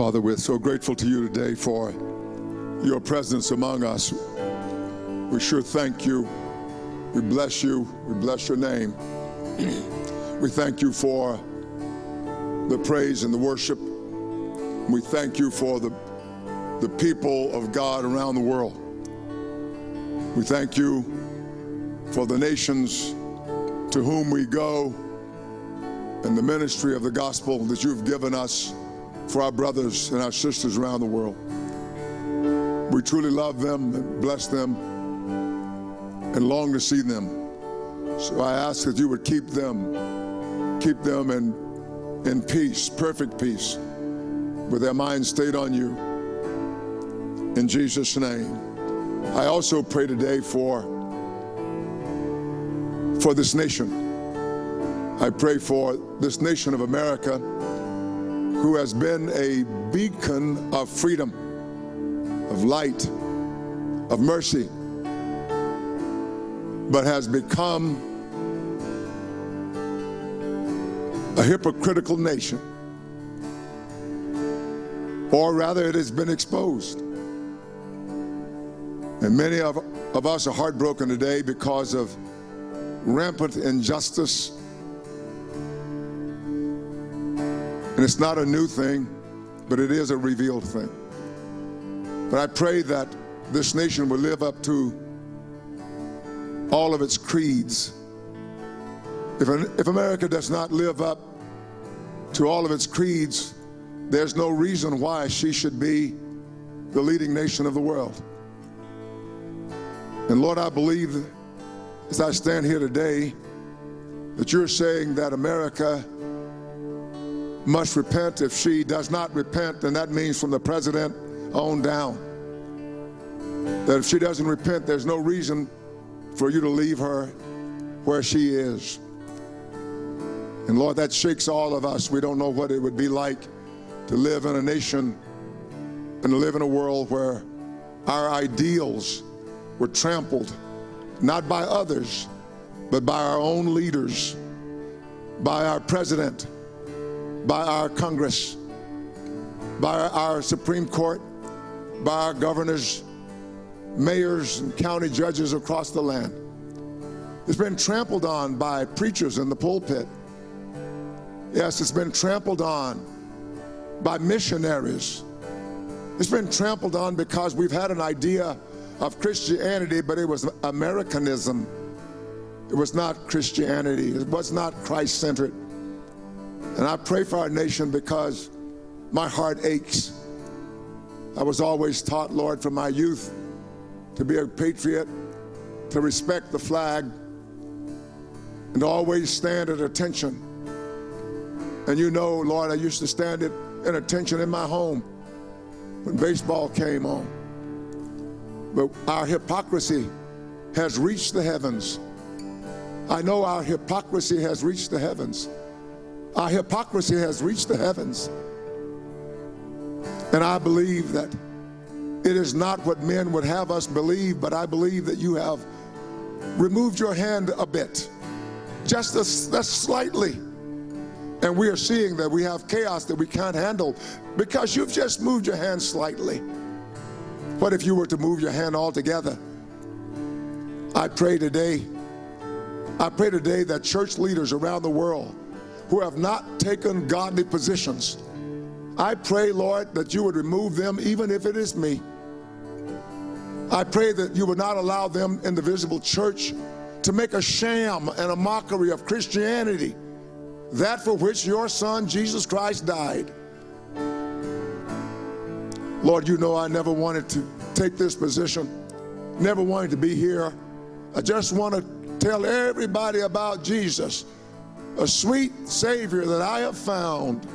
Father, we're so grateful to you today for your presence among us. We sure thank you. We bless you. We bless your name. we thank you for the praise and the worship. We thank you for the, the people of God around the world. We thank you for the nations to whom we go and the ministry of the gospel that you've given us for our brothers and our sisters around the world. We truly love them and bless them and long to see them. So I ask that you would keep them, keep them in, in peace, perfect peace, with their minds stayed on you. In Jesus' name. I also pray today for, for this nation. I pray for this nation of America who has been a beacon of freedom, of light, of mercy, but has become a hypocritical nation. Or rather, it has been exposed. And many of, of us are heartbroken today because of rampant injustice And it's not a new thing, but it is a revealed thing. But I pray that this nation will live up to all of its creeds. If, if America does not live up to all of its creeds, there's no reason why she should be the leading nation of the world. And Lord, I believe as I stand here today that you're saying that America must repent. If she does not repent, then that means from the president on down. That if she doesn't repent, there's no reason for you to leave her where she is. And Lord, that shakes all of us. We don't know what it would be like to live in a nation and to live in a world where our ideals were trampled, not by others, but by our own leaders, by our president by our Congress, by our Supreme Court, by our governors, mayors, and county judges across the land. It's been trampled on by preachers in the pulpit. Yes, it's been trampled on by missionaries. It's been trampled on because we've had an idea of Christianity, but it was Americanism. It was not Christianity. It was not Christ centered. And I pray for our nation because my heart aches. I was always taught, Lord, from my youth to be a patriot, to respect the flag, and to always stand at attention. And you know, Lord, I used to stand at, at attention in my home when baseball came on. But our hypocrisy has reached the heavens. I know our hypocrisy has reached the heavens. Our hypocrisy has reached the heavens. And I believe that it is not what men would have us believe, but I believe that you have removed your hand a bit, just a, slightly. And we are seeing that we have chaos that we can't handle because you've just moved your hand slightly. What if you were to move your hand altogether? I pray today, I pray today that church leaders around the world who have not taken godly positions. I pray, Lord, that you would remove them, even if it is me. I pray that you would not allow them in the visible church to make a sham and a mockery of Christianity, that for which your son Jesus Christ died. Lord, you know I never wanted to take this position, never wanted to be here. I just want to tell everybody about Jesus a sweet Savior that I have found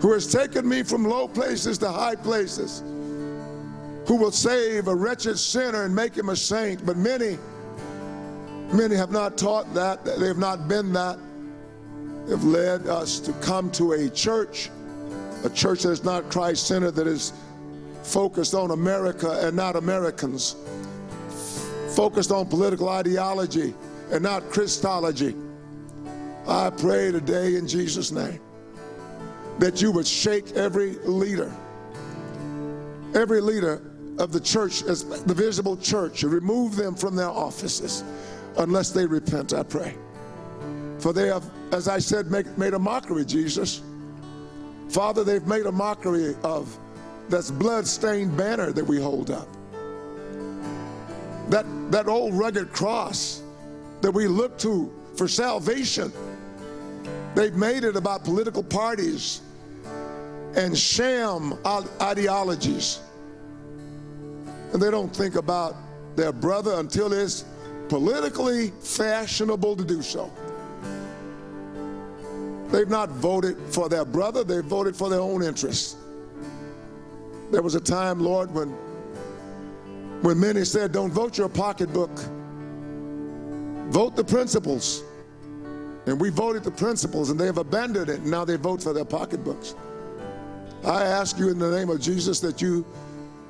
who has taken me from low places to high places, who will save a wretched sinner and make him a saint. But many, many have not taught that, they have not been that. They've led us to come to a church, a church that is not Christ centered, that is focused on America and not Americans, focused on political ideology and not Christology. I pray today in Jesus' name that you would shake every leader, every leader of the church, as the visible church, and remove them from their offices unless they repent, I pray. For they have, as I said, make, made a mockery, Jesus. Father, they've made a mockery of this blood-stained banner that we hold up. That, that old rugged cross that we look to for salvation. They've made it about political parties and sham ideologies. And they don't think about their brother until it's politically fashionable to do so. They've not voted for their brother, they've voted for their own interests. There was a time, Lord, when, when many said, Don't vote your pocketbook, vote the principles. And we voted the principles, and they have abandoned it, and now they vote for their pocketbooks. I ask you in the name of Jesus that you,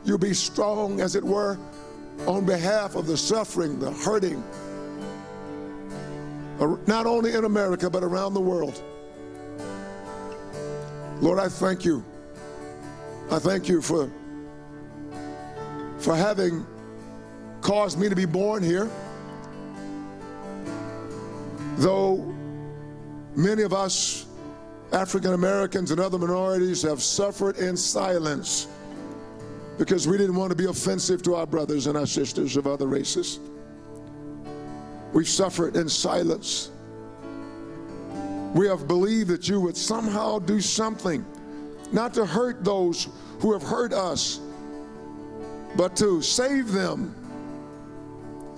you be strong, as it were, on behalf of the suffering, the hurting, not only in America, but around the world. Lord, I thank you. I thank you for, for having caused me to be born here. Though many of us African Americans and other minorities have suffered in silence because we didn't want to be offensive to our brothers and our sisters of other races. We've suffered in silence. We have believed that you would somehow do something, not to hurt those who have hurt us, but to save them.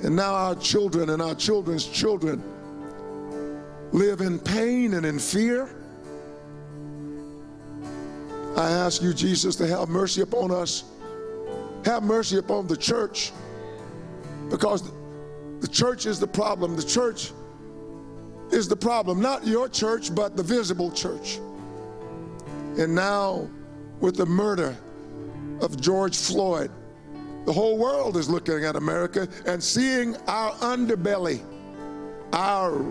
And now our children and our children's children live in pain and in fear. I ask you, Jesus, to have mercy upon us. Have mercy upon the church because the church is the problem. The church is the problem. Not your church, but the visible church. And now, with the murder of George Floyd, the whole world is looking at America and seeing our underbelly, our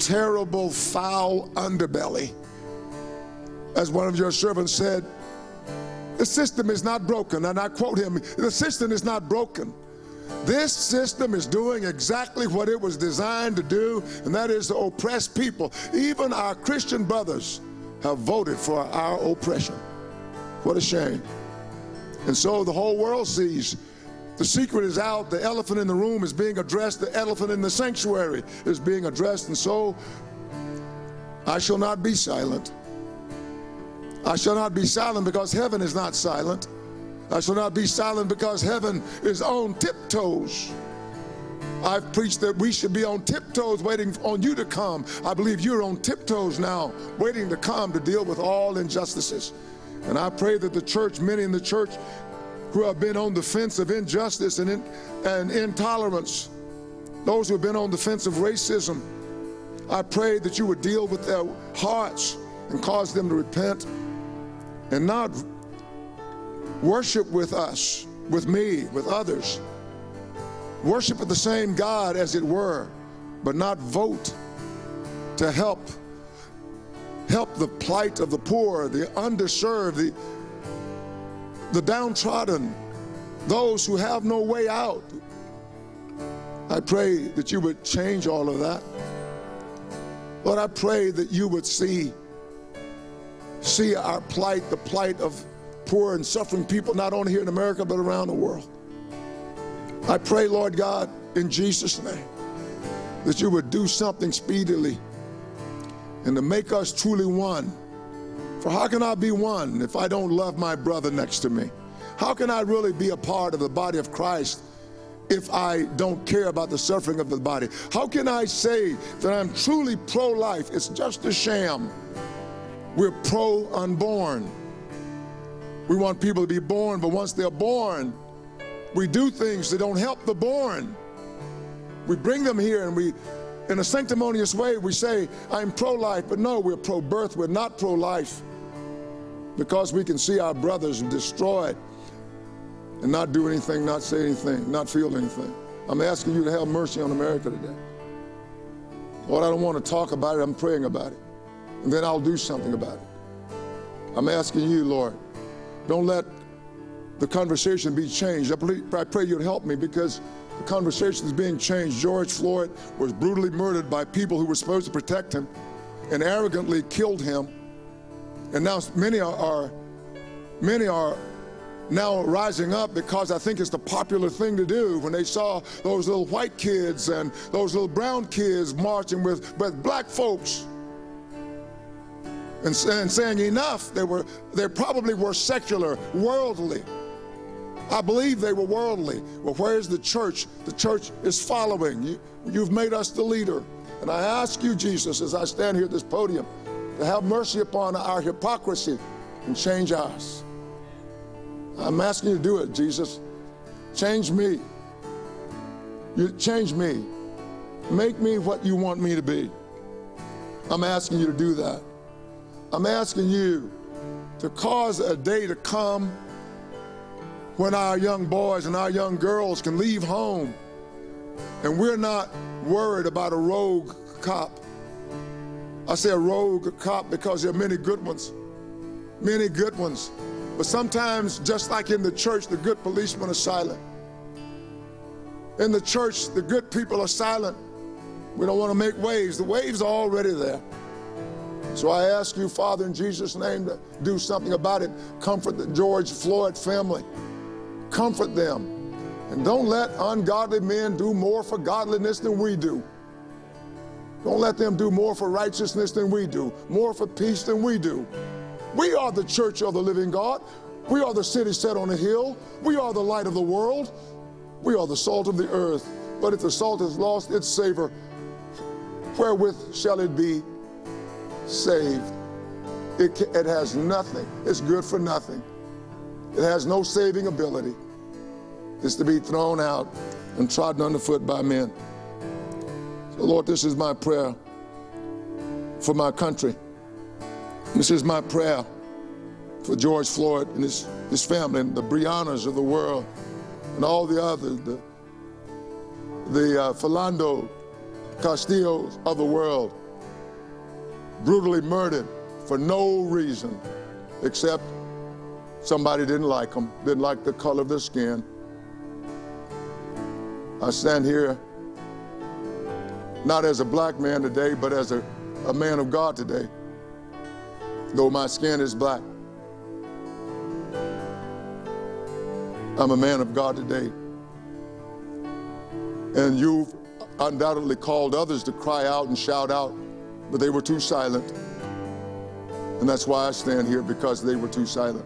terrible, foul underbelly. As one of your servants said, the system is not broken. And I quote him the system is not broken. This system is doing exactly what it was designed to do, and that is to oppress people. Even our Christian brothers have voted for our oppression. What a shame. And so the whole world sees the secret is out. The elephant in the room is being addressed. The elephant in the sanctuary is being addressed. And so I shall not be silent. I shall not be silent because heaven is not silent. I shall not be silent because heaven is on tiptoes. I've preached that we should be on tiptoes waiting on you to come. I believe you're on tiptoes now, waiting to come to deal with all injustices. And I pray that the church, many in the church who have been on the fence of injustice and, in, and intolerance, those who have been on the fence of racism, I pray that you would deal with their hearts and cause them to repent and not Worship with us, with me, with others. Worship with the same God, as it were, but not vote to help help the plight of the poor, the underserved, the, the downtrodden, those who have no way out. I pray that you would change all of that. Lord, I pray that you would see see our plight, the plight of poor and suffering people, not only here in America, but around the world. I pray, Lord God, in Jesus' name, that you would do something speedily and to make us truly one. For how can I be one if I don't love my brother next to me? How can I really be a part of the body of Christ if I don't care about the suffering of the body? How can I say that I'm truly pro life? It's just a sham. We're pro unborn. We want people to be born, but once they're born, we do things that don't help the born. We bring them here and we, in a sanctimonious way, we say, I'm pro life, but no, we're pro birth, we're not pro life. Because we can see our brothers destroyed and not do anything, not say anything, not feel anything. I'm asking you to have mercy on America today. Lord, I don't want to talk about it, I'm praying about it. And then I'll do something about it. I'm asking you, Lord, don't let the conversation be changed. I, believe, I pray you'd help me because the conversation is being changed. George Floyd was brutally murdered by people who were supposed to protect him and arrogantly killed him. And now many are, are many are now rising up because I think it's the popular thing to do when they saw those little white kids and those little brown kids marching with, with black folks and, and saying enough. They were they probably were secular, worldly. I believe they were worldly. Well, where's the church? The church is following. You, you've made us the leader. And I ask you, Jesus, as I stand here at this podium, have mercy upon our hypocrisy and change us. I'm asking you to do it, Jesus. Change me. You change me. Make me what you want me to be. I'm asking you to do that. I'm asking you to cause a day to come when our young boys and our young girls can leave home and we're not worried about a rogue cop. I say a rogue cop because there are many good ones, many good ones. But sometimes, just like in the church, the good policemen are silent. In the church, the good people are silent. We don't want to make waves. The waves are already there. So I ask you, Father, in Jesus' name, to do something about it. Comfort the George Floyd family. Comfort them. And don't let ungodly men do more for godliness than we do. Don't let them do more for righteousness than we do, more for peace than we do. We are the church of the living God. We are the city set on a hill. We are the light of the world. We are the salt of the earth. But if the salt has lost its savor, wherewith shall it be saved? It, it has nothing. It's good for nothing. It has no saving ability. It's to be thrown out and trodden underfoot by men. Lord, this is my prayer for my country. This is my prayer for George Floyd and his, his family and the Breonnas of the world and all the others, the, the uh, Philando Castillos of the world, brutally murdered for no reason except somebody didn't like them, didn't like the color of their skin. I stand here not as a black man today, but as a, a man of God today though my skin is black. I'm a man of God today. And you've undoubtedly called others to cry out and shout out, but they were too silent. And that's why I stand here, because they were too silent.